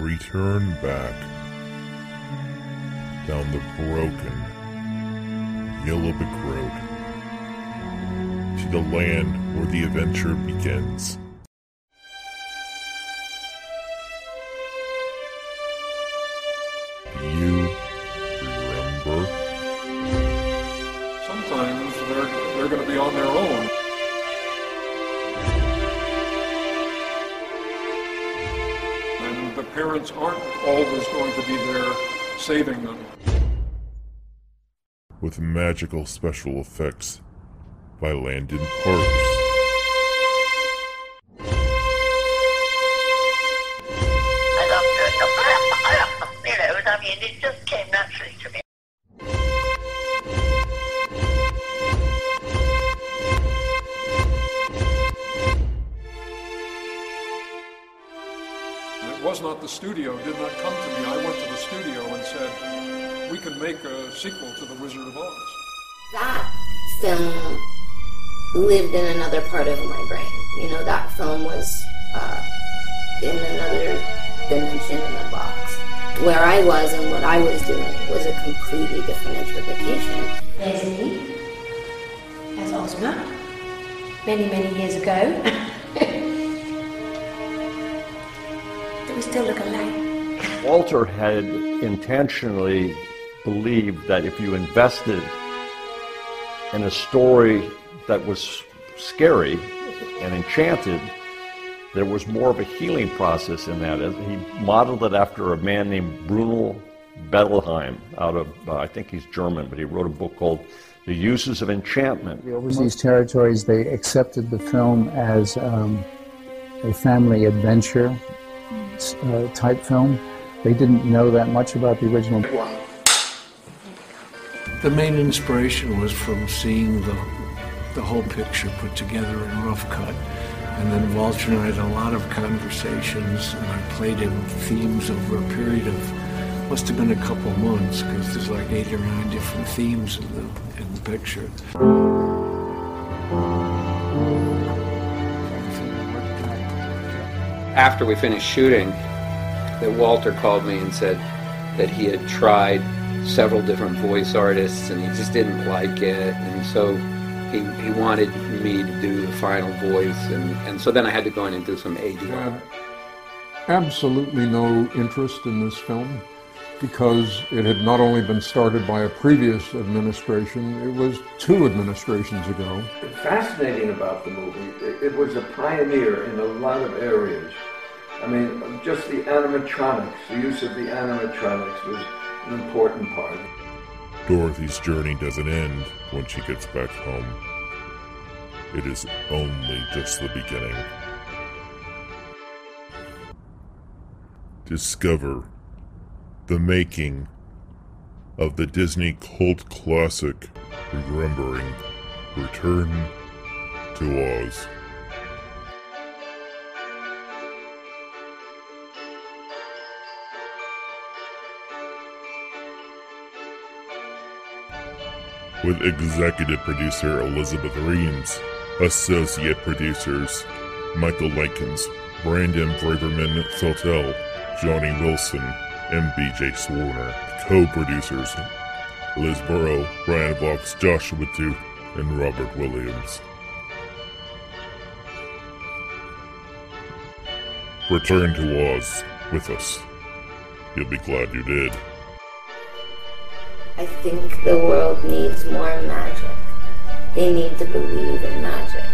Return back down the broken Yellow Brick Road to the land where the adventure begins. You remember? Sometimes they're, they're going to be on their own. Parents aren't always going to be there saving them. With magical special effects by Landon Parks. I love doing them. I, I, you I mean, it just was not the studio, did not come to me. I went to the studio and said, we can make a sequel to The Wizard of Oz. that film lived in another part of my brain. You know, that film was uh, in another dimension in a box. Where I was and what I was doing was a completely different interpretation. There's me, as Ozma, many, many years ago. we still look alike? Walter had intentionally believed that if you invested in a story that was scary and enchanted, there was more of a healing process in that. He modeled it after a man named Bruno Bettelheim out of, uh, I think he's German, but he wrote a book called The Uses of Enchantment. The overseas territories, they accepted the film as um, a family adventure uh, type film. They didn't know that much about the original. The main inspiration was from seeing the, the whole picture put together in rough cut. And then Walter and I had a lot of conversations, and I played him themes over a period of, must have been a couple months, because there's like eight or nine different themes in the, in the picture. After we finished shooting, that Walter called me and said that he had tried several different voice artists and he just didn't like it, and so he, he wanted me to do the final voice, and, and so then I had to go in and do some ADR. had absolutely no interest in this film because it had not only been started by a previous administration, it was two administrations ago. fascinating about the movie, it, it was a pioneer in a lot of areas. I mean, just the animatronics, the use of the animatronics was an important part. Dorothy's journey doesn't end when she gets back home. It is only just the beginning. Discover the making of the Disney cult classic Remembering Return to Oz. With executive producer Elizabeth Reams, associate producers Michael Likens, Brandon Braverman Saltel, Johnny Wilson, and BJ Swarner, co-producers Liz Burrow, Brian Vox, Joshua Duke, and Robert Williams. Return to Oz with us. You'll be glad you did. I think the world needs more magic. They need to believe in magic.